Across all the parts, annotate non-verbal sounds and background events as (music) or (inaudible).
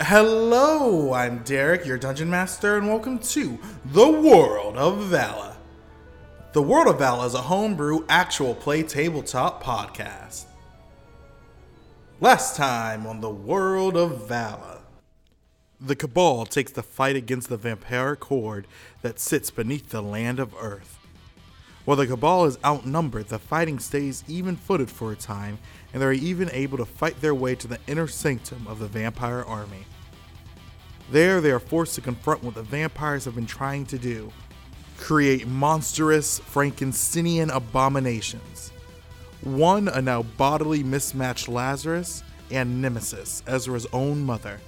Hello, I'm Derek, your dungeon master, and welcome to the World of Vala. The World of Vala is a homebrew actual play tabletop podcast. Last time on the World of Vala. The Cabal takes the fight against the vampiric horde that sits beneath the land of Earth. While the Cabal is outnumbered, the fighting stays even footed for a time, and they're even able to fight their way to the inner sanctum of the vampire army. There, they are forced to confront what the vampires have been trying to do create monstrous Frankensteinian abominations. One, a now bodily mismatched Lazarus, and Nemesis, Ezra's own mother.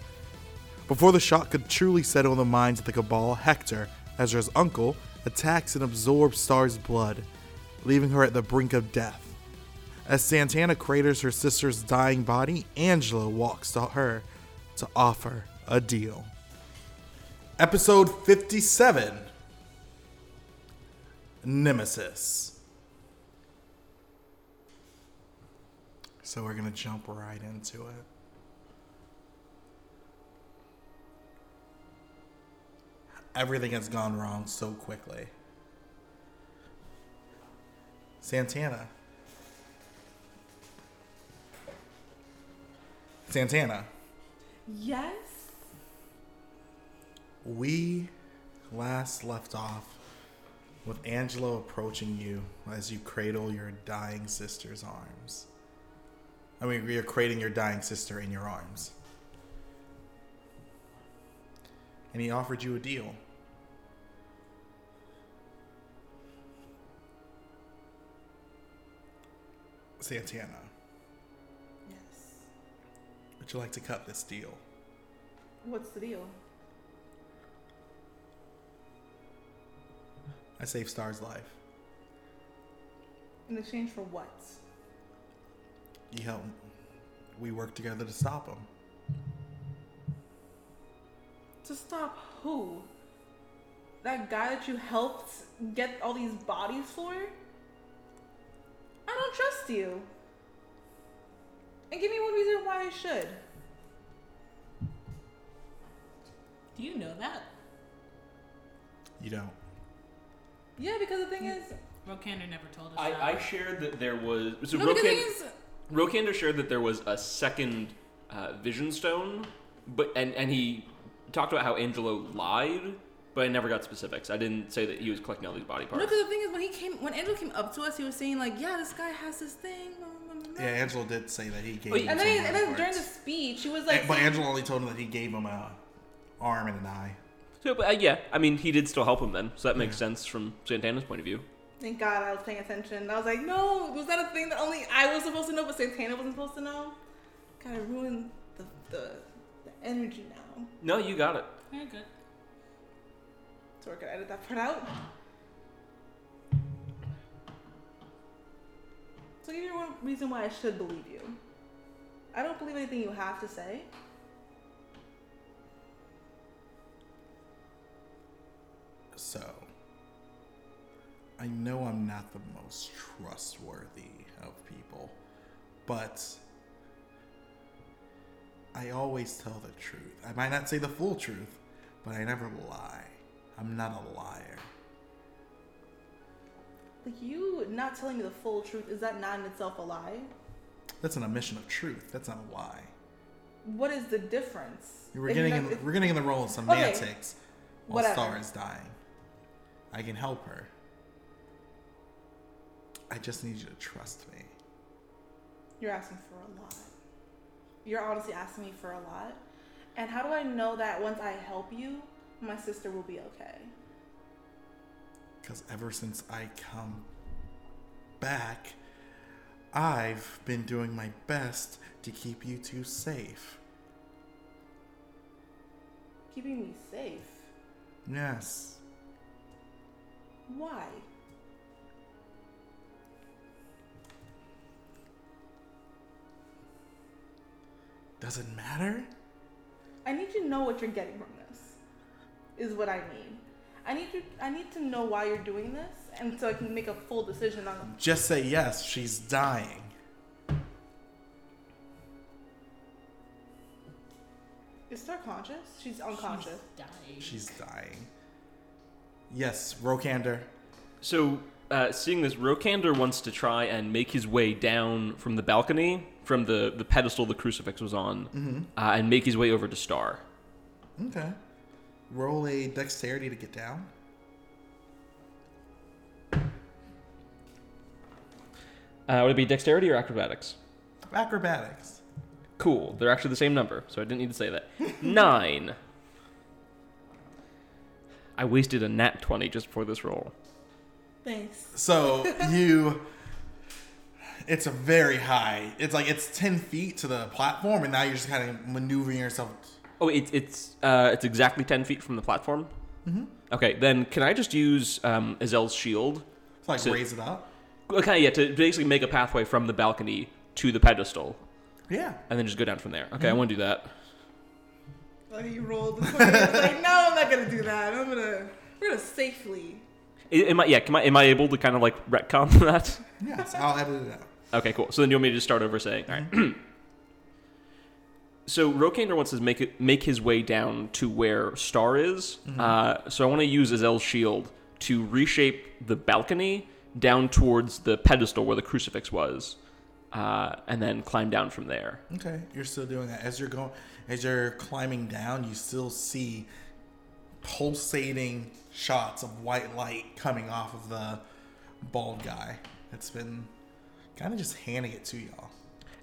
Before the shock could truly settle in the minds of the Cabal, Hector, Ezra's uncle, attacks and absorbs Star's blood, leaving her at the brink of death. As Santana craters her sister's dying body, Angelo walks to her to offer a deal. Episode 57 Nemesis. So we're going to jump right into it. Everything has gone wrong so quickly. Santana. Santana. Yes. We last left off with Angelo approaching you as you cradle your dying sister's arms. I mean, you're cradling your dying sister in your arms. And he offered you a deal. Santana. Would you like to cut this deal? What's the deal? I saved Star's life. In exchange for what? You help. We work together to stop him. To stop who? That guy that you helped get all these bodies for? I don't trust you. And give me one reason why I should. Do you know that? You don't. Yeah, because the thing is, Rokander never told us I, that. I shared that there was so no, because the thing is, Rokander shared that there was a second uh, Vision Stone, but and and he talked about how Angelo lied, but I never got specifics. I didn't say that he was collecting all these body parts. no, because the thing is, when he came, when Andrew came up to us, he was saying like, "Yeah, this guy has this thing." blah." Yeah, Angelo did say that he gave Wait, him And some then, and then body during the speech, he was like, but saying- Angelo only told him that he gave him a arm and an eye. So, but uh, yeah, I mean, he did still help him then, so that makes sense from Santana's point of view. Thank God I was paying attention. I was like, no, was that a thing that only I was supposed to know, but Santana wasn't supposed to know? Kind of ruined the, the, the energy now. No, you got it. Very good. So we're gonna edit that part out. So give me one reason why I should believe you. I don't believe anything you have to say. So, I know I'm not the most trustworthy of people, but I always tell the truth. I might not say the full truth, but I never lie. I'm not a liar. Like you not telling me the full truth, is that not in itself a lie? That's an omission of truth. That's not a lie. What is the difference? We're getting you're in, if- we're getting in the role of semantics while Whatever. Star is dying. I can help her. I just need you to trust me. You're asking for a lot. You're honestly asking me for a lot. And how do I know that once I help you, my sister will be okay? Because ever since I come back, I've been doing my best to keep you two safe. Keeping me safe. Yes. Why? Does it matter? I need you to know what you're getting from this. Is what I need. I need you. I need to know why you're doing this, and so I can make a full decision on. Just say yes, she's dying. Is Star conscious? She's unconscious. She's dying. She's dying. Yes, Rokander. So, uh, seeing this, Rokander wants to try and make his way down from the balcony, from the, the pedestal the crucifix was on, uh, and make his way over to Star. Okay. Roll a dexterity to get down. Uh, would it be dexterity or acrobatics? Acrobatics. Cool. They're actually the same number, so I didn't need to say that. (laughs) Nine. I wasted a nat 20 just before this roll. Thanks. So (laughs) you. It's a very high. It's like it's ten feet to the platform, and now you're just kind of maneuvering yourself. Oh, it, it's uh, it's exactly 10 feet from the platform? Mm-hmm. Okay, then can I just use um, Azel's shield? To like So- raise it up. Okay, yeah, to basically make a pathway from the balcony to the pedestal, Yeah. and then just go down from there. Okay, I want to do that. Like you rolled the 20. I was like, (laughs) no, I'm not gonna do that. I'm gonna, we're gonna safely. Am I, yeah, can I, am I able to kind of like retcon (laughs) that? Yes, I'll edit it out. Okay, cool. So then you want me to just start over saying, all right. (clears throat) so Rokander wants to make it, make his way down to where Star is. Uh, so I want to use Azel's shield to reshape the balcony down towards the pedestal where the crucifix was, uh, and then climb down from there. Okay, you're still doing that as you're going, as you're climbing down. You still see pulsating shots of white light coming off of the bald guy. That's been kind of just handing it to y'all.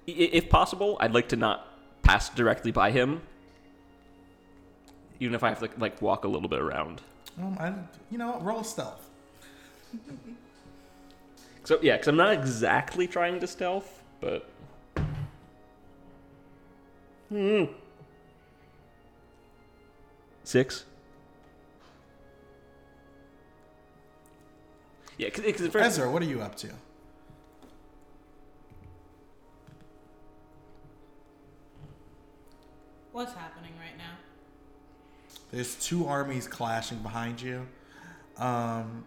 If possible, I'd like to not pass directly by him, even if I have to like walk a little bit around. Um, I, you know, roll stealth. (laughs) So yeah, because I'm not exactly trying to stealth, but. Hmm. Six. Yeah, because Ezra, what are you up to? What's happening right now? There's two armies clashing behind you. Um,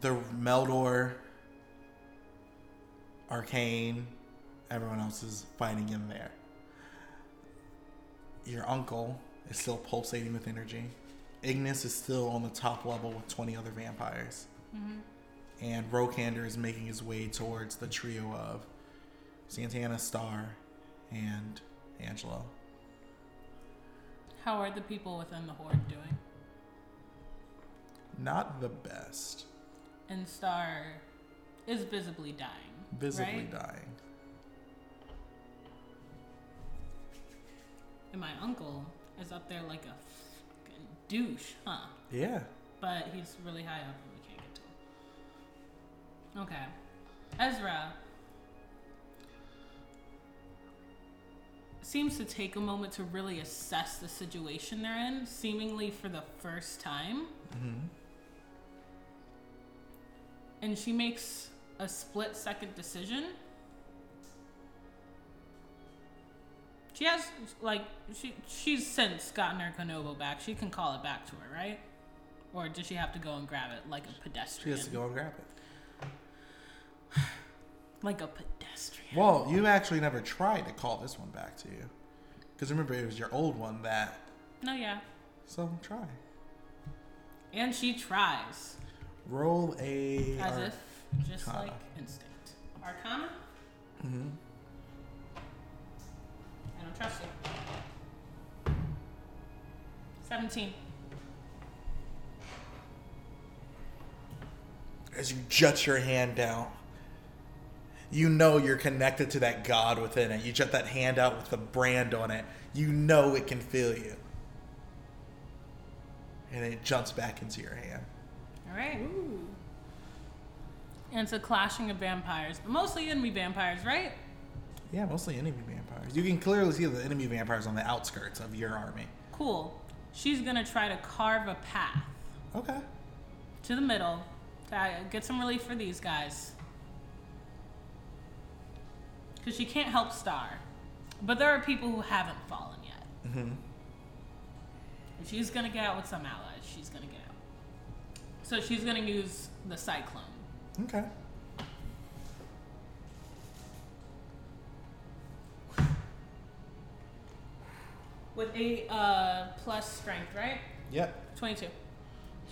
the Meldor, Arcane, everyone else is fighting in there. Your uncle is still pulsating with energy. Ignis is still on the top level with 20 other vampires. And Rokander is making his way towards the trio of Santana, Star, and Angelo. How are the people within the horde doing? Not the best. And Star is visibly dying. Visibly right? dying. And my uncle is up there like a fucking douche, huh? Yeah. But he's really high up and we can't get to him. Okay. Ezra seems to take a moment to really assess the situation they're in, seemingly for the first time. Mm-hmm. And she makes a split second decision. She has like she she's since gotten her Konobo back. She can call it back to her, right? Or does she have to go and grab it like a pedestrian? She has to go and grab it. Like a Well, you actually never tried to call this one back to you. Because remember, it was your old one that. No, yeah. So try. And she tries. Roll a. As if just like instinct. Arcana? Mhm. I don't trust you. 17. As you jut your hand down, you know you're connected to that God within it. You jut that hand out with the brand on it. You know it can feel you. And it jumps back into your hand. Alright. And it's a clashing of vampires, but mostly enemy vampires, right? Yeah, mostly enemy vampires. You can clearly see the enemy vampires on the outskirts of your army. Cool. She's gonna try to carve a path Okay. to the middle to get some relief for these guys. Because she can't help Star. But there are people who haven't fallen yet. Mm-hmm. If she's gonna get out with some allies, she's gonna get out. So she's gonna use the cyclone. Okay. With a uh, plus strength, right? Yep. 22.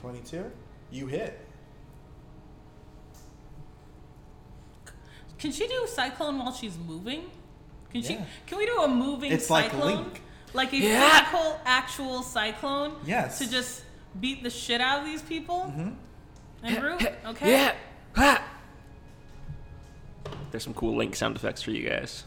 22. You hit. Can she do cyclone while she's moving? Can she? Yeah. Can we do a moving It's like cyclone? Link. Like a Yeah. physical, actual cyclone? Yes. To just beat the shit out of these people? Mm-hmm. And Groot? Okay. Yeah. (laughs) Ha! There's some cool Link sound effects for you guys.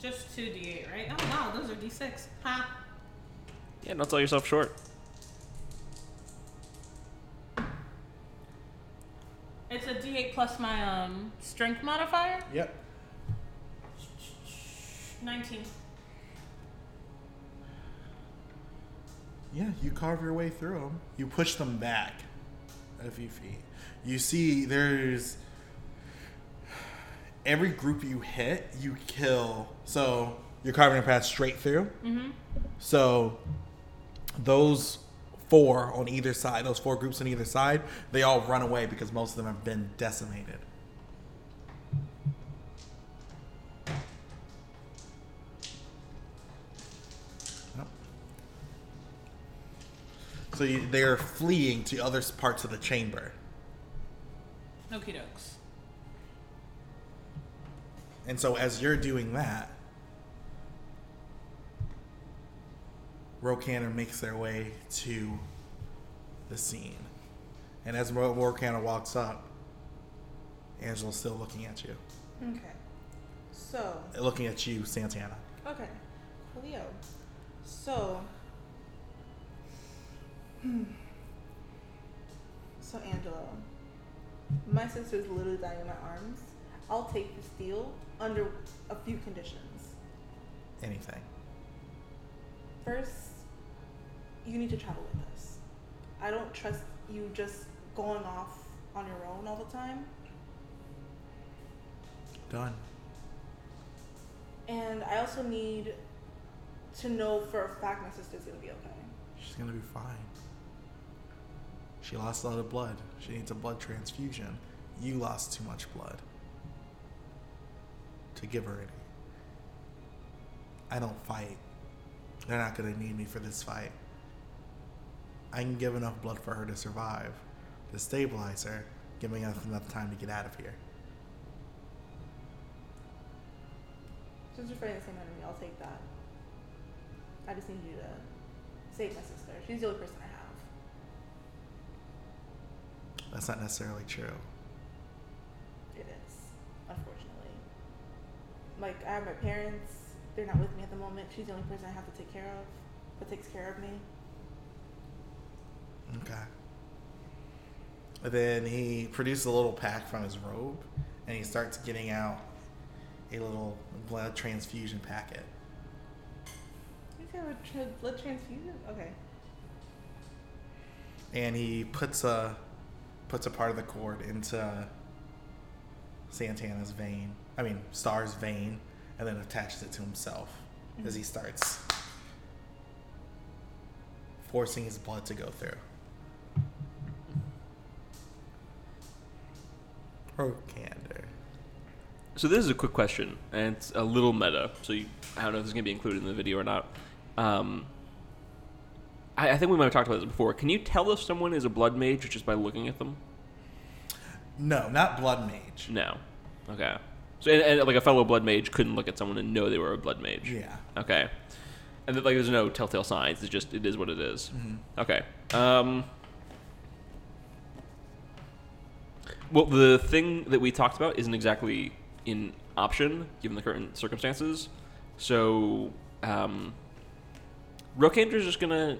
Just 2d8, right? Oh wow, those are d6. Ha! Yeah, don't sell yourself short. It's a d8 plus my um strength modifier. Yep. 19. Yeah, you carve your way through them. You push them back a few feet. You see, there's every group you hit, you kill. So you're carving a path straight through. Mm-hmm. So those four on either side, those four groups on either side, they all run away because most of them have been decimated. So you, they're fleeing to other parts of the chamber. Okie dokes. And so as you're doing that, Rokander makes their way to the scene. And as Ro- Rokander walks up, Angelo's still looking at you. Okay. So, Looking at you, Santana. okay. Leo. So. Hmm. So, Angelo. My sister's literally dying in my arms. I'll take this deal under a few conditions. Anything. First, you need to travel with us. I don't trust you just going off on your own all the time. Done. And I also need to know for a fact my sister's gonna be okay. She's gonna be fine. She lost a lot of blood. She needs a blood transfusion. You lost too much blood to give her any. I don't fight. They're not gonna need me for this fight. I can give enough blood for her to survive. To stabilize her, giving us enough, time to get out of here. Since you're fighting the same enemy, I'll take that. I just need you to save my sister. She's the only person I have. That's not necessarily true. It is, unfortunately. Like, I have my parents. They're not with me at the moment. She's the only person I have to take care of, that takes care of me. Okay. And then he produces a little pack from his robe, and he starts getting out a little blood transfusion packet. You have a tra- blood transfusion? Okay. And he puts a puts a part of the cord into Santana's vein. I mean, Star's vein, and then attaches it to himself as mm-hmm. he starts forcing his blood to go through. Rokander. So this is a quick question, and it's a little meta. So you, I don't know if this is gonna be included in the video or not. Um, I, I think we might have talked about this before. Can you tell if someone is a blood mage just by looking at them? No, not blood mage. No. Okay. So and, and like a fellow blood mage couldn't look at someone and know they were a blood mage. Yeah. Okay. And that, like, there's no telltale signs. It's just it is what it is. Okay. Um. Well, the thing that we talked about isn't exactly in option given the current circumstances. So, um, Rokander's just gonna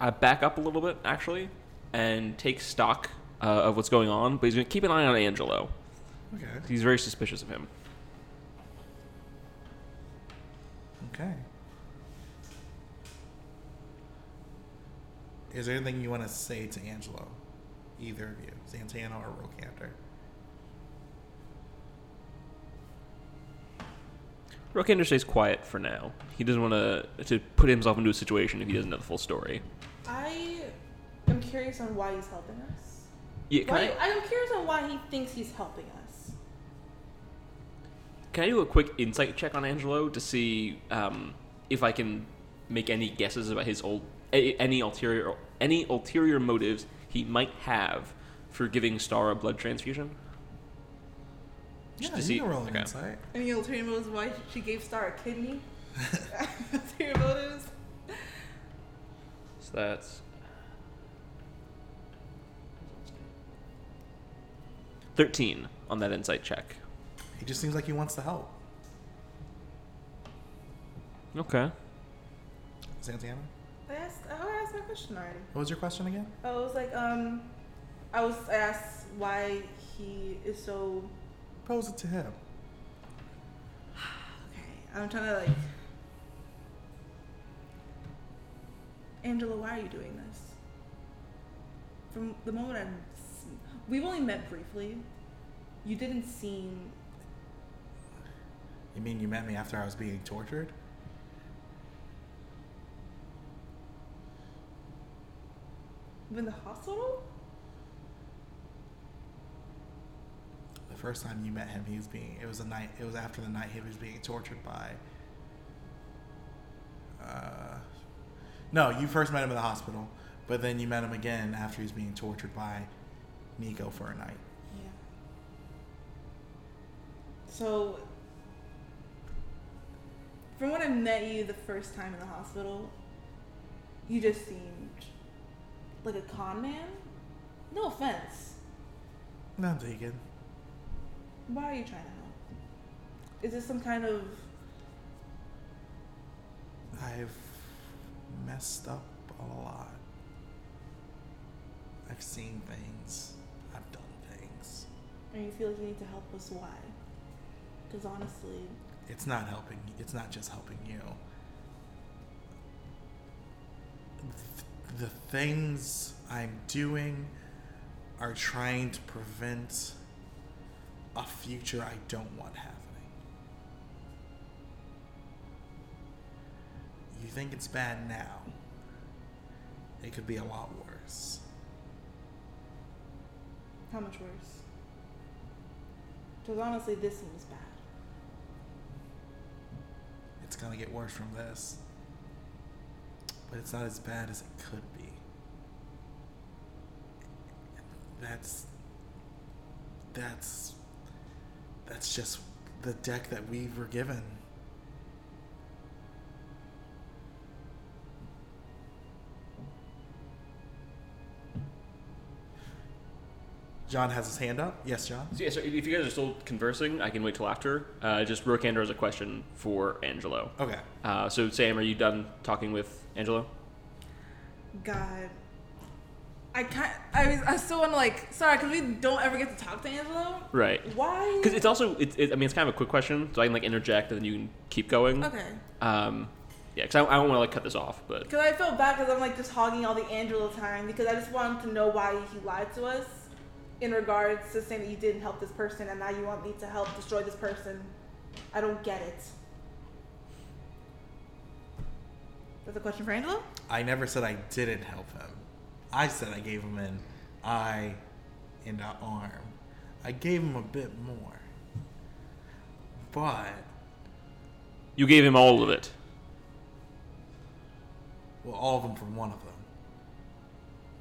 uh, back up a little bit, actually, and take stock uh, of what's going on. But he's gonna keep an eye on Angelo. Okay. He's very suspicious of him. Okay. Is there anything you want to say to Angelo? Either of you, Santana or Rokander? Rokander stays quiet for now. He doesn't want to to put himself into a situation if he doesn't know the full story. I am curious on why he's helping us. Yeah, can Why, I, I'm curious on why he thinks he's helping us. Can I do a quick insight check on Angelo to see um, if I can make any guesses about his old any ulterior any ulterior motives he might have for giving Star a blood transfusion? Yeah, to you see- can roll an okay. insight. Any ulterior motives why she gave Star a kidney? (laughs) ulterior motives? So that's thirteen on that insight check. He just seems like he wants to help. Okay. Santana, I asked. Oh, I asked my question already. what was your question again? Oh, it was like um, I was I asked why he is so Pose it to him. (sighs) okay. I'm trying to like. Angelo, why are you doing this? From the moment I'm, we've only met briefly. You didn't seem You mean you met me after I was being tortured? In the hospital. The first time you met him, he was being. It was a night. It was after the night he was being tortured by. Uh, no, you first met him in the hospital, but then you met him again after he was being tortured by Nico for a night. Yeah. So, from when I met you the first time in the hospital, you just seemed like a con man. No offense. No, I'm taken. Why are you trying to help? Is this some kind of I've messed up a lot. I've seen things. I've done things. and you feel like you need to help us? Why? Because honestly, It's not helping. It's not just helping you. The things I'm doing are trying to prevent a future I don't want happening. You think it's bad now. It could be a lot worse. how much worse? Because honestly, this seems bad. It's gonna get worse from this. But it's not as bad as it could be. That's that's that's just the deck that we were given. John has his hand up. Yes, John. So, yeah, so if you guys are still conversing, I can wait till after. Uh, just Rokander has a question for Angelo. Okay. Uh, so Sam, are you done talking with Angelo? God. I can't. I, was- I still want to like. Sorry, because we don't ever get to talk to Angelo. Right. Why? Because it's also, it, it, I mean, it's kind of a quick question, so I can like interject and then you can keep going. okay. Um, yeah, because I, I don't want to like cut this off, but Because I feel bad because I'm like just hogging all the Angelo time because I just wanted to know why he lied to us in regards to saying that you didn't help this person and now you want me to help destroy this person. I don't get it. That's a question for Angelo? I never said I didn't help him. I said I gave him an eye and an arm. I gave him a bit more. But, you gave him all of it. well, all of them from one of them.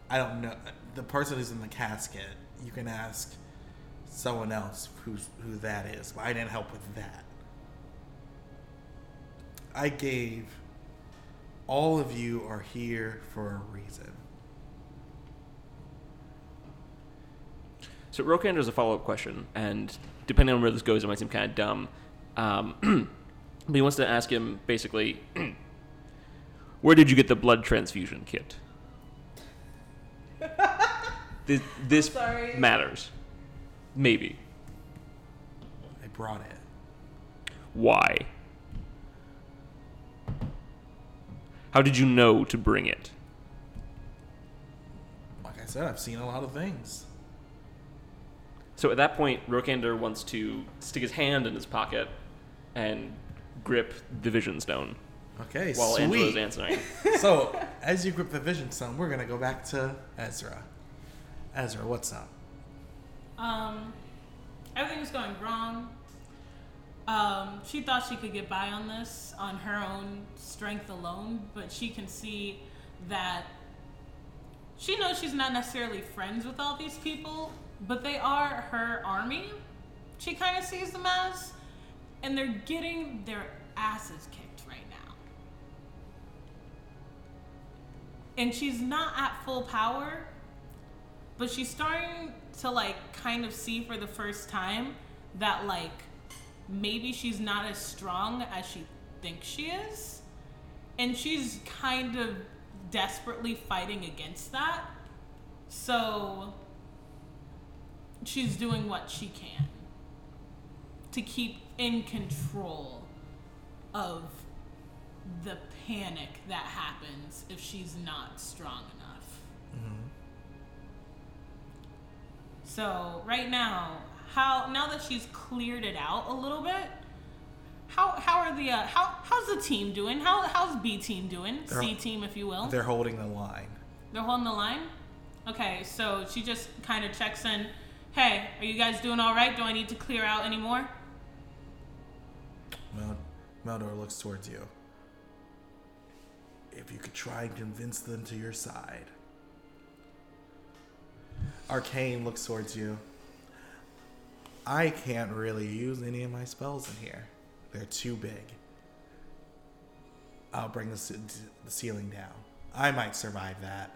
I don't know. The person who's in the casket, you can ask someone else who's, who that is. But I didn't help with that. I gave all of you are here for a reason. So Rokander has a follow up question, and depending on where this goes, it might seem kind of dumb. Um, (clears throat) but he wants to ask him basically, (clears throat) where did you get the blood transfusion kit? this this (laughs) matters. Maybe. I brought it. Why? How did you know to bring it? Like I said, I've seen a lot of things. So at that point, Rokander wants to stick his hand in his pocket and grip the Vision Stone Okay, while Angelo's sweet. answering. (laughs) so, as you grip the vision stone, we're gonna go back to Ezra. Ezra, what's up? Um, everything's going wrong. Um, she thought she could get by on this on her own strength alone, but she can see that she knows she's not necessarily friends with all these people, but they are her army. She kind of sees them as, and they're getting their asses kicked right now. And she's not at full power, but she's starting to like kind of see for the first time that like maybe she's not as strong as she thinks she is. And she's kind of desperately fighting against that. So she's doing what she can to keep in control of the panic that happens if she's not strong enough. Mm-hmm. So right now, how now that she's cleared it out a little bit, how how are the uh, how how's the team doing? How how's B team doing? They're- C team, if you will. They're holding the line. They're holding the line. Okay, so she just kind of checks in. Hey, are you guys doing all right? Do I need to clear out anymore? Mel- Meldor looks towards you. If you could try and convince them to your side. Arcane looks towards you. I can't really use any of my spells in here. They're too big. I'll bring the, the ceiling down. I might survive that.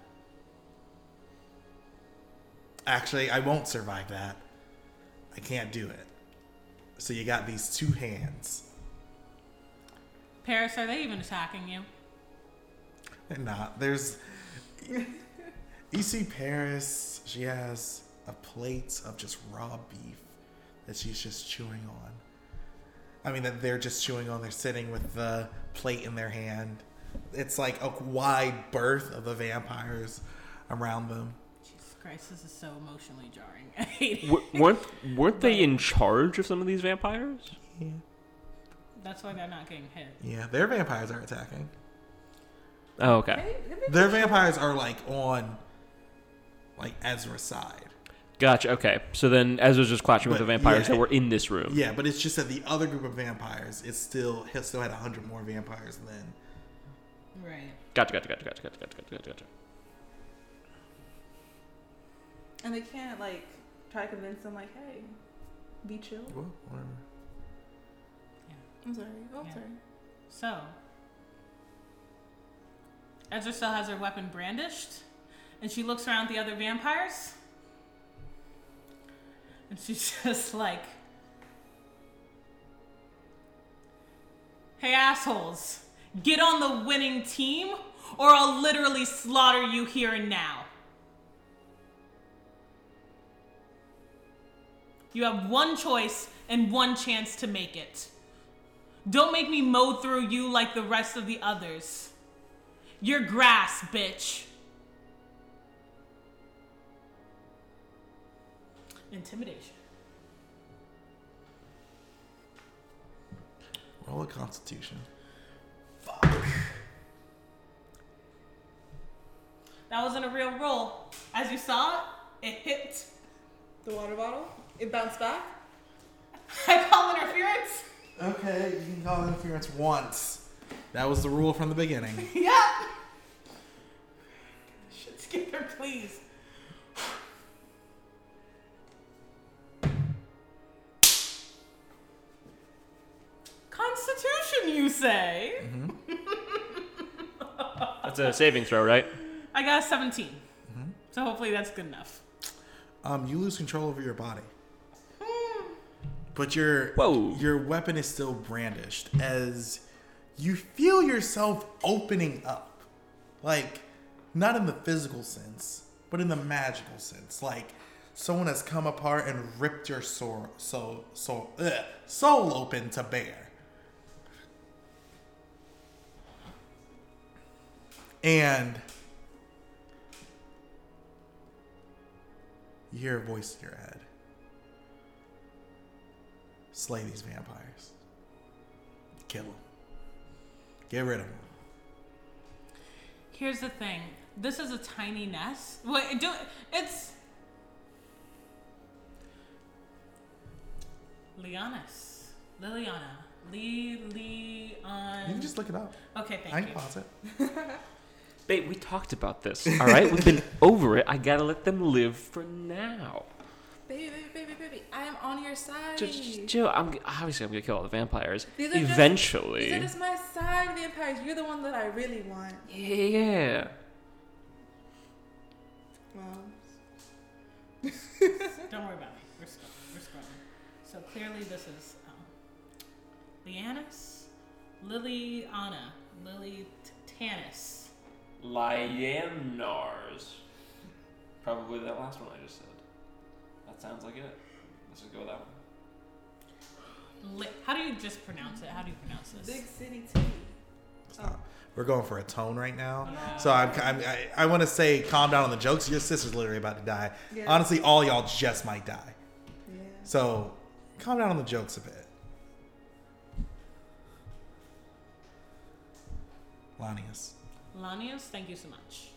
Actually, I won't survive that. I can't do it. So you got these two hands. Paris, are they even attacking you? They're not. There's. (laughs) You see Paris, she has a plate of just raw beef that she's just chewing on. I mean, that they're just chewing on. They're sitting with the plate in their hand. It's like a wide berth of the vampires around them. Jesus Christ, this is so emotionally jarring. (laughs) I hate it. W- weren't weren't they in charge of some of these vampires? Yeah. That's why they're not getting hit. Yeah, their vampires are attacking. Oh, okay. They- they- Their vampires are like on, like Ezra's side. Gotcha. Okay. So then Ezra's just clashing with the vampires yeah, that were in this room. Yeah, but it's just that the other group of vampires, it's still he still had hundred more vampires than Right. Gotcha. Gotcha. Gotcha. Gotcha. Gotcha. Gotcha. Gotcha. Gotcha. And they can't like try to convince them like, hey, be chill. well, whatever. I'm sorry. Oh, I'm Yeah. sorry. So, Ezra still has her weapon brandished, and she looks around at the other vampires, and she's (laughs) just like, Hey, assholes, get on the winning team, or I'll literally slaughter you here and now. You have one choice and one chance to make it. Don't make me mow through you like the rest of the others. You're grass, bitch. Intimidation. Roll a Constitution. Fuck. That wasn't a real roll. As you saw it, it hit. The water bottle. It bounced back. (laughs) I call interference. Okay, you can call interference once. That was the rule from the beginning. (laughs) Yep. Shit together, please. That's a saving throw, right? I got a 17. So hopefully that's good enough. Um, you lose control over your body, but your Whoa. your weapon is still brandished as you feel yourself opening up, like not in the physical sense, but in the magical sense, like someone has come apart and ripped your soul, so so ugh, soul open to bear. And you hear a voice in your head. Slay these vampires. Kill them. Get rid of them. Here's the thing. This is a tiny nest. Wait, do it's Leonis. Liliana. Lee Lee on. You can just look it up. Okay, thank I you. I can pause it. (laughs) Babe, we talked about this. All right, we've been (laughs) over it. I gotta let them live for now. Baby, baby, baby, baby, I am on your side. Just, just chill. I'm obviously I'm gonna kill all the vampires These are just- eventually. These are just my side vampires. You're the one that I really want. yeah. Well, Don't worry about me. We're scrubbing. We're scrubbing. So clearly this is um, Leannis, Liliana, Lily T- Tanis. Lyanars. Probably that last one I just said. That sounds like it. Let's just go with that one. Li- How do you just pronounce it? How do you pronounce this? big city too. Oh. Stop. We're going for a tone right now. Yeah. So I'm, I'm, I, I want to say calm down on the jokes. Your sister's literally about to die. Yeah. Honestly, all y'all just might die. Yeah. So calm down on the jokes a bit. Lanius. Lanius, thank you so much.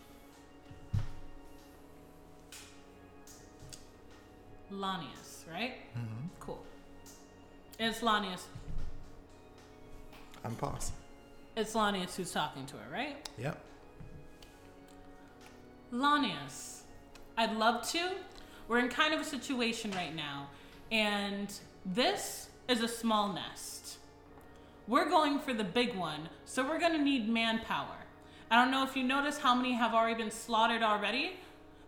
Lanius, right? Mm-hmm. Cool. It's Lanius. I'm pausing. It's Lanius who's talking to her, right? Yep. Lanius, I'd love to. We're in kind of a situation right now, and this is a small nest. We're going for the big one, so we're gonna need manpower. I don't know if you notice how many have already been slaughtered already.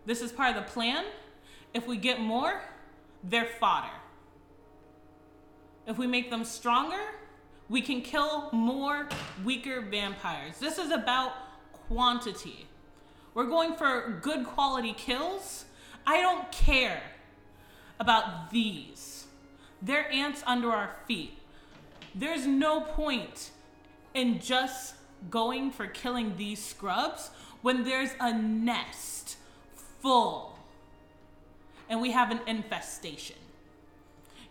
This is part of the plan. If we get more, they're fodder. If we make them stronger, we can kill more weaker vampires. This is about quantity. We're going for good quality kills. I don't care about these. They're ants under our feet. There's no point in just going for killing these scrubs when there's a nest full and we have an infestation.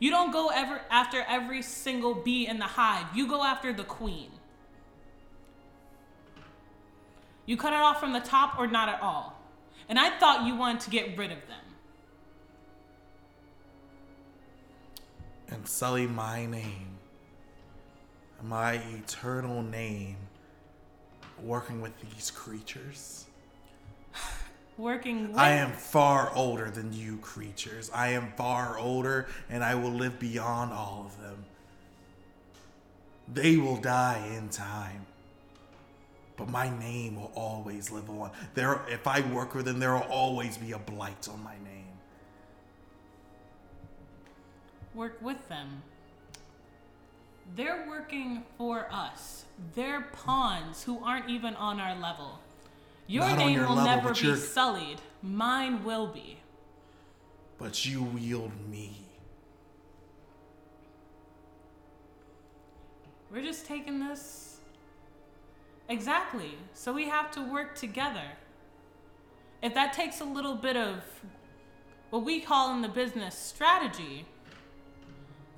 You don't go ever after every single bee in the hive. You go after the queen. You cut it off from the top or not at all. And I thought you wanted to get rid of them. And sully my name, my eternal name, working with these creatures. (sighs) Working with I am far older than you creatures. I am far older, and I will live beyond all of them. They will die in time. But my name will always live on. There, if I work with them, there will always be a blight on my name. work with them. They're working for us. They're pawns who aren't even on our level. Your Not name your will level, never be you're- sullied. Mine will be. But you wield me. We're just taking this. Exactly. So we have to work together. If that takes a little bit of what we call in the business strategy,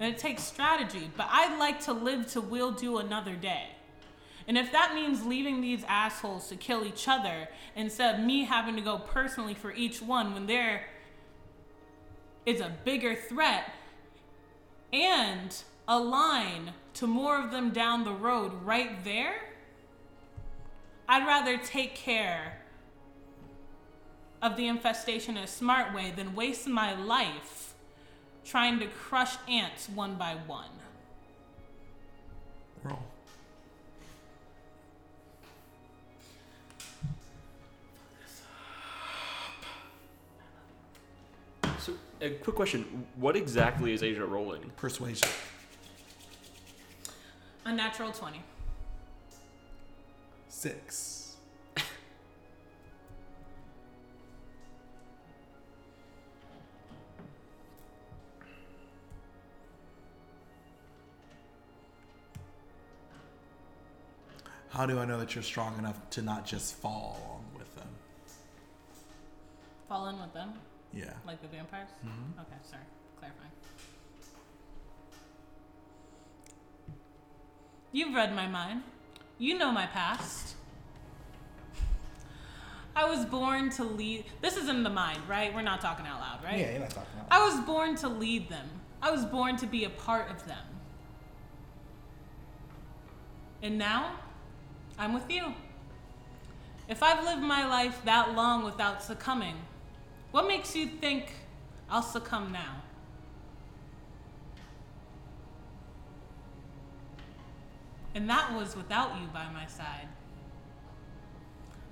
then it takes strategy. But I'd like to live to will do another day. And if that means leaving these assholes to kill each other instead of me having to go personally for each one when there is a bigger threat and a line to more of them down the road right there, I'd rather take care of the infestation in a smart way than waste my life trying to crush ants one by one. Roll. So, a quick question: What exactly is Asia rolling? Persuasion. A natural 20. Six. How do I know that you're strong enough to not just fall along with them? Fall in with them, Yeah. like the vampires? Mhm. Okay, sorry. Clarifying. You've read my mind. You know my past. I was born to lead. This is in the mind, right? We're not talking out loud, right? Yeah, you're not talking about. I was born to lead them. I was born to be a part of them. And now, I'm with you. If I've lived my life that long without succumbing, what makes you think I'll succumb now? And that was without you by my side.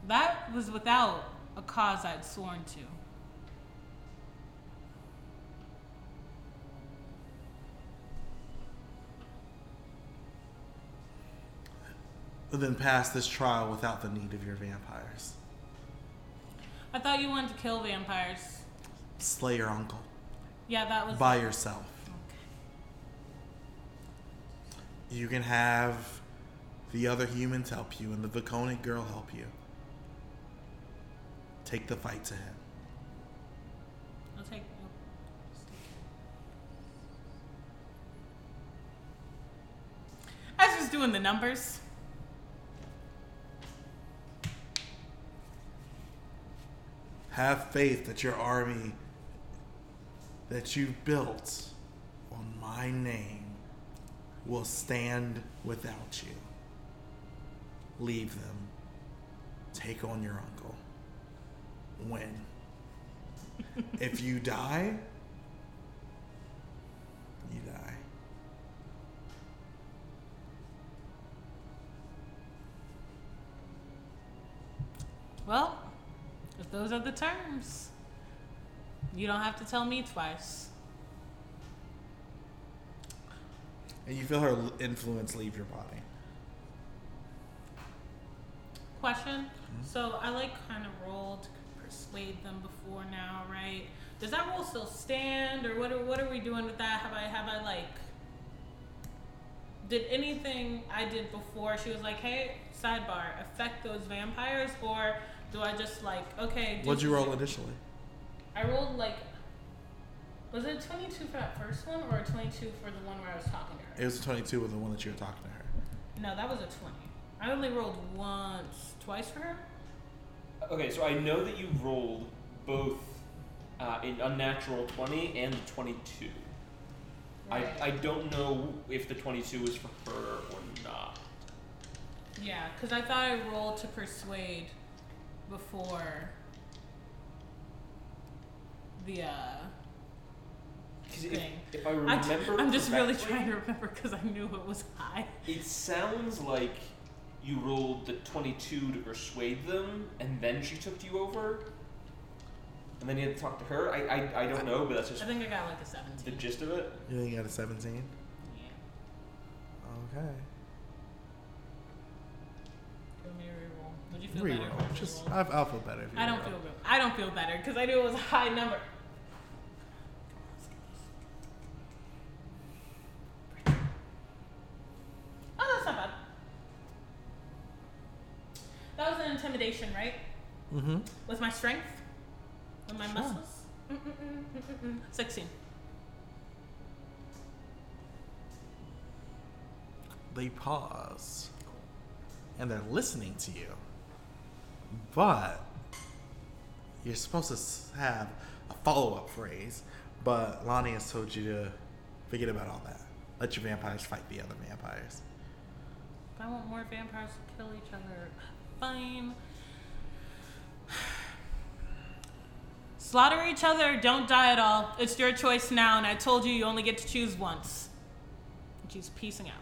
That was without a cause I'd sworn to. Then pass this trial without the need of your vampires. I thought you wanted to kill vampires. Slay your uncle Yeah, that was. by yourself. Okay. You can have the other humans help you and the Viconic girl help you. Take the fight to him. I'll take. I was just doing the numbers. Have faith that your army that you've built on my name will stand without you. Leave them. Take on your uncle. Win. (laughs) if you die, you die. Those are the terms, you don't have to tell me twice. And you feel her influence leave your body. Question. Mm-hmm. So I like kind of rolled to persuade them before now, right? Does that roll still stand, or what? Are, what are we doing with that? Have I have I like? Did anything I did before? She was like, "Hey, sidebar, affect those vampires," or do I just like, okay? What'd you roll initially? I rolled like. Was it 22 for that first one, or 22 for the one where I was talking to her? It was a 22 with the one that you were talking to her. No, that was a 20. I only rolled once, twice for her. Okay, so I know that you rolled both uh, an unnatural 20 and a 22. I, I don't know if the 22 was for her or not. Yeah, because I thought I rolled to persuade before the uh. 'Cause if, Thing. if I I remember am just really trying to remember because I knew it was high. It sounds like you rolled the 22 to persuade them, and then she took you over? And then you had to talk to her? I, I, I don't know, but that's just I think I got like a 17. the gist of it. You think you got a 17? Yeah. Okay. Would you feel Reroll. better? Just. I, I'll feel better if you I don't reroll. feel good. I don't feel better because I knew it was a high number. Oh, that's not bad. That was an intimidation, right? Mm-hmm. With my strength? With my Sure. muscles? Mm-mm-mm-mm-mm. 16. They pause. And they're listening to you. But you're supposed to have a follow up phrase. But Lonnie has told you to forget about all that. Let your vampires fight the other vampires. If I want more vampires to kill each other, fine. (sighs) Slaughter each other, don't die at all. It's your choice now, and I told you you only get to choose once. And she's piecing out.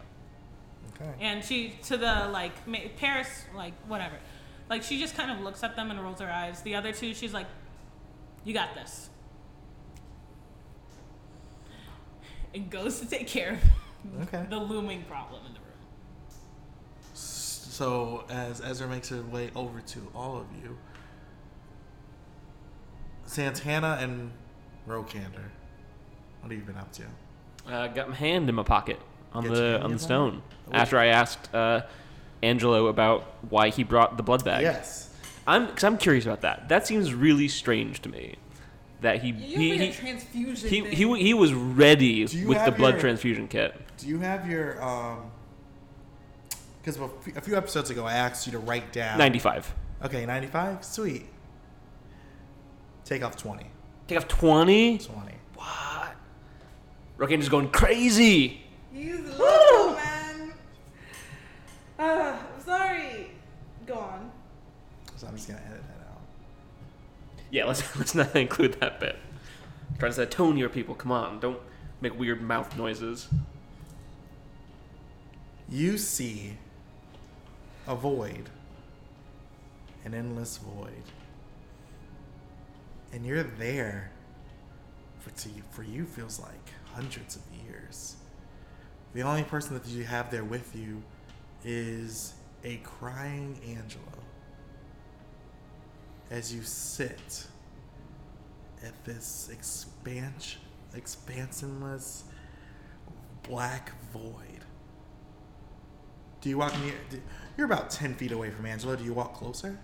Okay. And she, to the, like, Paris, like, whatever. Like, she just kind of looks at them and rolls her eyes. The other two, she's like, you got this. And goes to take care of (laughs) Okay. the looming problem in the room. So as Ezra makes her way over to all of you, Santana and Rokander, what have you been up to? Uh, got my hand in my pocket on Get the on the stone. After I asked uh, Angelo about why he brought the blood bag. Yes. I'm because I'm curious about that. That seems really strange to me. That he You he made a he, transfusion he, thing. he, he was ready with the blood your- transfusion kit. Do you have your um? Because a few- episodes ago, I asked you to write down. 95. Okay, ninety-five. Sweet. Take off twenty. Take off 20. Twenty. What? Rokan just going crazy. He's uh, I'm sorry. Go on. So I'm just gonna edit that out. Yeah, let's (laughs) let's not include that bit. Try to set tone here, people. Come on, don't make weird mouth noises. You see a void, an endless void, and you're there for you for you feels like hundreds of years. The only person that you have there with you is a crying Angelo. As you sit at this expansion, expansionless black void. Do you walk near? Do, you're about ten feet away from Angelo. Do you walk closer?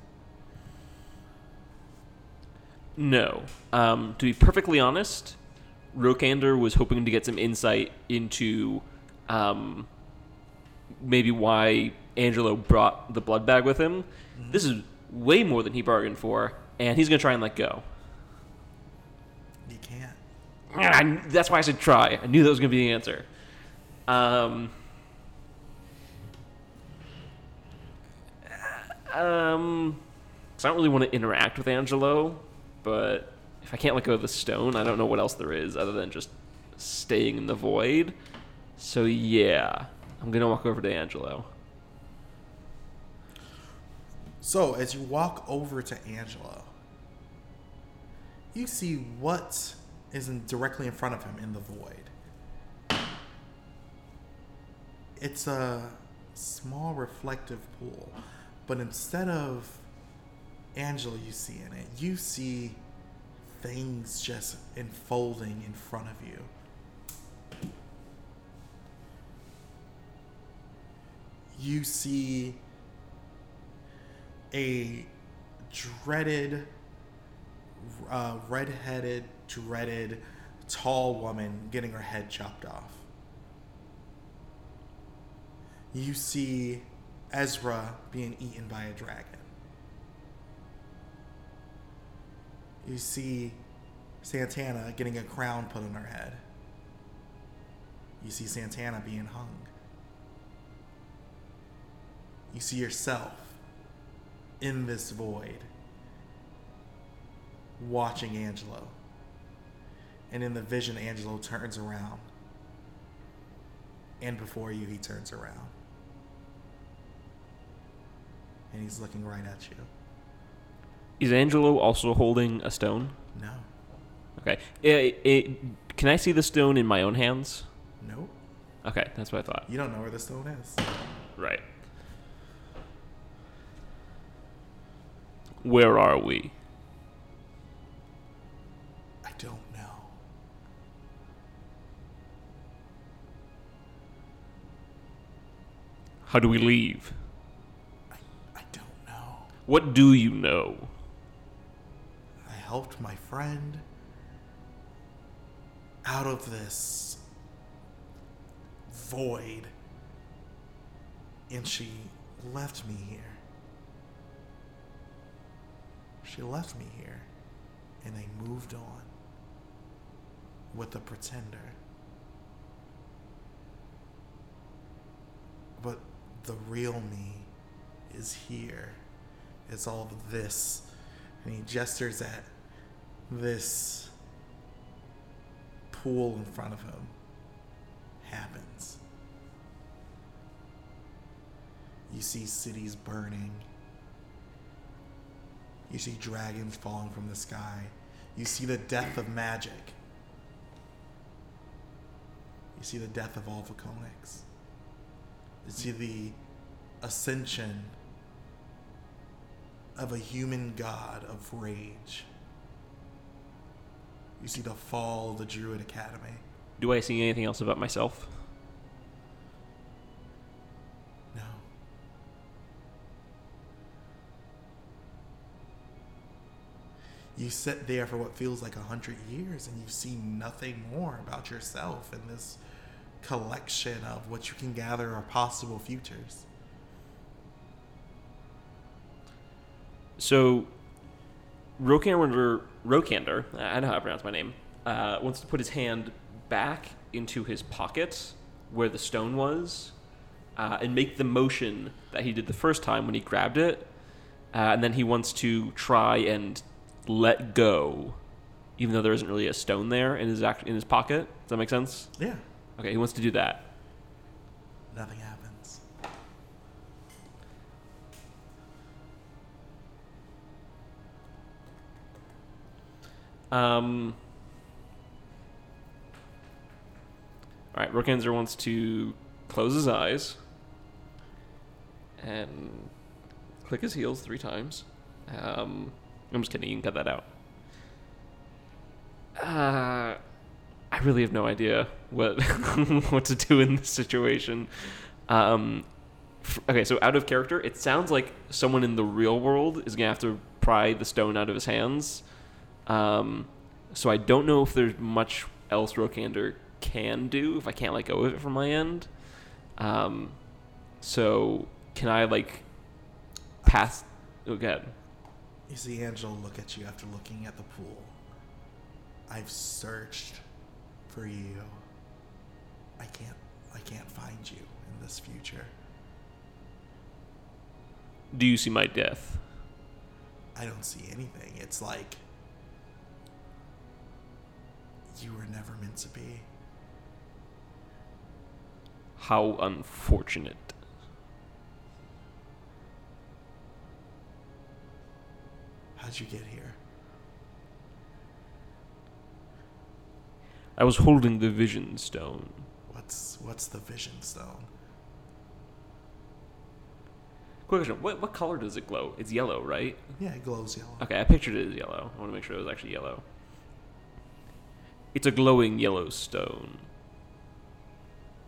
No. Um, to be perfectly honest, Rokander was hoping to get some insight into um, maybe why Angelo brought the blood bag with him. This is way more than he bargained for, and he's going to try and let go. He can't. I, that's why I said try. I knew that was going to be the answer. Um, um, 'cause I don't really want to interact with Angelo, but if I can't let go of the stone, I don't know what else there is other than just staying in the void. So yeah, I'm gonna walk over to Angelo. So as you walk over to Angelo, you see what is in, directly in front of him in the void. It's a small reflective pool, but instead of Angelo you see in it, you see things just unfolding in front of you. You see a dreaded, uh, red-headed, dreaded, tall woman getting her head chopped off. You see Ezra being eaten by a dragon. You see Santana getting a crown put on her head. You see Santana being hung. You see yourself in this void watching Angelo. And in the vision, Angelo turns around. And before you, he turns around. And he's looking right at you. Is Angelo also holding a stone? No. Okay. It, it, can I see the stone in my own hands? Nope. Okay, that's what I thought. You don't know where the stone is. Right. Where are we? I don't know. How do we leave? I, I don't know. What do you know? I helped my friend out of this void, and she left me here. She left me here, and they moved on with the pretender. But the real me is here. It's all this. And he gestures at this pool in front of him. Happens. You see cities burning. You see dragons falling from the sky. You see the death of magic. You see the death of all Vaconics. You see the ascension of a human god of rage. You see the fall of the Druid Academy. Do I see anything else about myself? You sit there for what feels like a hundred years and you see nothing more about yourself in this collection of what you can gather are possible futures. So, Rokander, Rokander, I know how to pronounce my name, uh, wants to put his hand back into his pocket where the stone was uh, and make the motion that he did the first time when he grabbed it uh, and then he wants to try and let go, even though there isn't really a stone there in his act- in his pocket. Does that make sense? Yeah. Okay, he wants to do that. Nothing happens. Um. All right, Rookanzer wants to close his eyes and click his heels three times. Um, I'm just kidding. You can cut that out. Uh, I really have no idea what (laughs) what to do in this situation. Um, f- okay, so out of character, it sounds like someone in the real world is gonna have to pry the stone out of his hands. Um, so I don't know if there's much else Rokander can do if I can't let go of it from my end. Um, so can I like pass? Oh, go ahead. You see Angel look at you after looking at the pool. I've searched for you. I can't I can't find you in this future. Do you see my death? I don't see anything. It's like you were never meant to be. How unfortunate. How'd you get here? I was holding the vision stone. What's what's the vision stone? Quick question: What what color does it glow? It's yellow, right? Yeah, it glows yellow. Okay, I pictured it as yellow. I want to make sure it was actually yellow. It's a glowing yellow stone.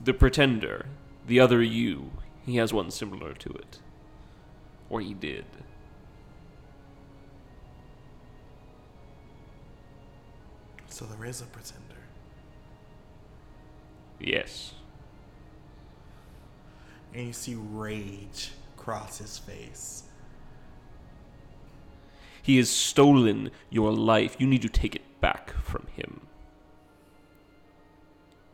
The pretender, the other you, he has one similar to it. Or he did. So there is a pretender. Yes. And you see rage cross his face. He has stolen your life. You need to take it back from him.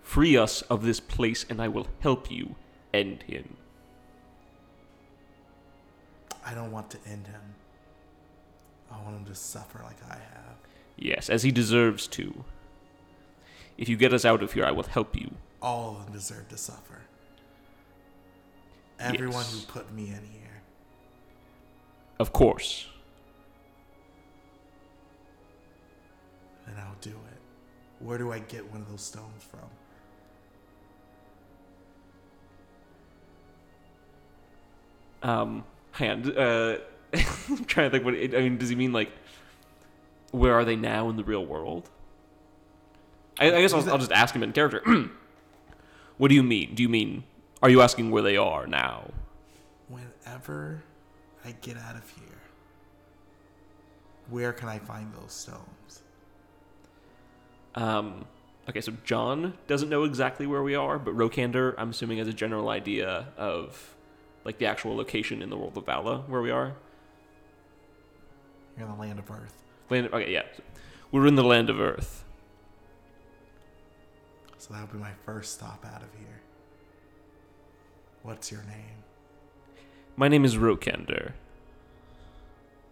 Free us of this place, and I will help you end him. I don't want to end him. I want him to suffer like I have. Yes, as he deserves to. If you get us out of here, I will help you. All of them deserve to suffer. Everyone Yes. who put me in here. Of course. And I'll do it. Where do I get one of those stones from? Um, hang on. Uh, (laughs) I'm trying to think what. It, I mean, does he mean like, where are they now in the real world? I, I guess I'll, I'll just ask him in character. (clears throat) what do you mean? Do you mean? Are you asking where they are now? Whenever I get out of here, where can I find those stones? Um, okay, so John doesn't know exactly where we are, but Rokander, I'm assuming, has a general idea of like the actual location in the world of Vala where we are. You're in the land of Earth. Land. Okay, yeah, we're in the land of Earth. So that would be my first stop out of here. What's your name? My name is Rokander,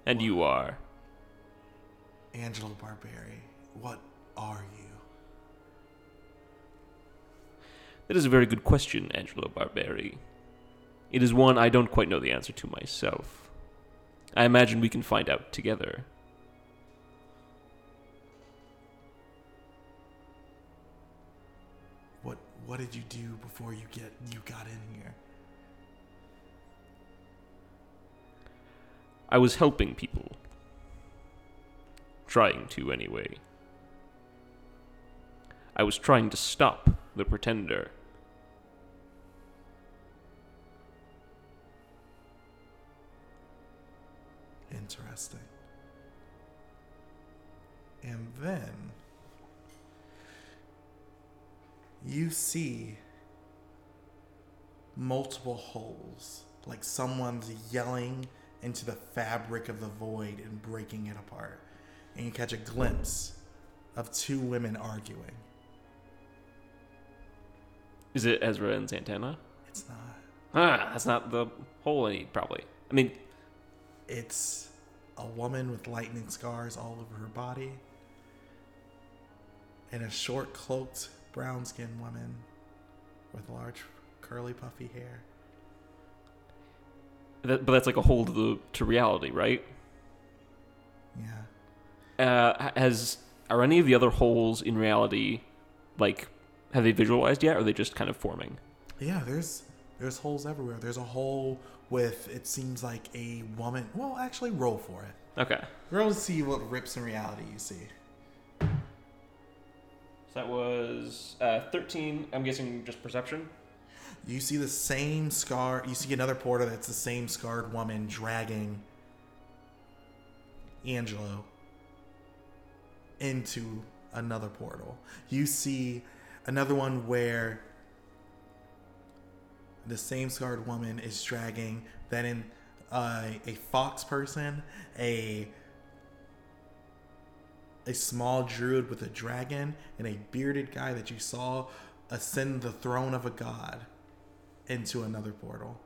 and you are. Angelo Barberi. What are you? That is a very good question, Angelo Barberi. It is one I don't quite know the answer to myself. I imagine we can find out together. What did you do before you get you got in here? I was helping people. Trying to, anyway. I was trying to stop the pretender. Interesting. And then you see multiple holes, like someone's yelling into the fabric of the void and breaking it apart. And you catch a glimpse of two women arguing. Is it Ezra and Santana? It's not. Ah, that's not the hole I need, probably. I mean, it's a woman with lightning scars all over her body, and a short, cloaked, brown skinned woman with large, curly, puffy hair. That, but that's like a hold to the to reality, right? Yeah. Uh, has are any of the other holes in reality like have they visualized yet, or are they just kind of forming? Yeah, there's there's holes everywhere. There's a hole with it seems like a woman. Well, actually, roll for it. Okay, Roll to see what rips in reality you see. So that was uh, thirteen. I'm guessing just perception. You see the same scar. You see another porter that's the same scarred woman dragging Angelo into another portal. You see another one where the same scarred woman is dragging that in uh, a fox person, a a small druid with a dragon, and a bearded guy that you saw ascend the throne of a god into another portal.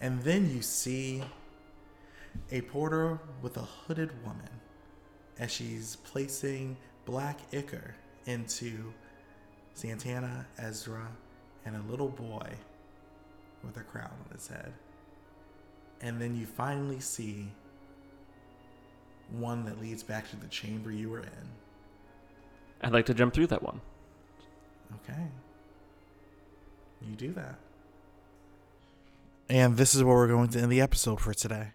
And then you see a porter with a hooded woman as she's placing black ichor into Santana, Ezra, and a little boy with a crown on his head. And then you finally see one that leads back to the chamber you were in. I'd like to jump through that one. Okay. You do that. And this is where we're going to end the episode for today.